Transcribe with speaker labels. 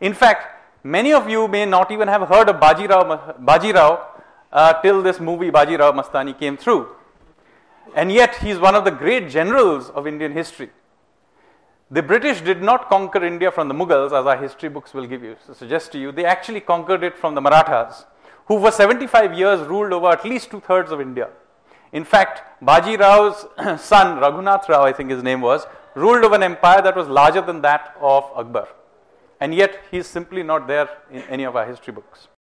Speaker 1: In fact, many of you may not even have heard of Bajirao, uh, till this movie Bajirao Mastani came through. And yet, he is one of the great generals of Indian history. The British did not conquer India from the Mughals, as our history books will give you, so suggest to you. They actually conquered it from the Marathas, who for 75 years ruled over at least two thirds of India. In fact, Baji Rao's son, Raghunath Rao, I think his name was, ruled over an empire that was larger than that of Akbar. And yet, he is simply not there in any of our history books.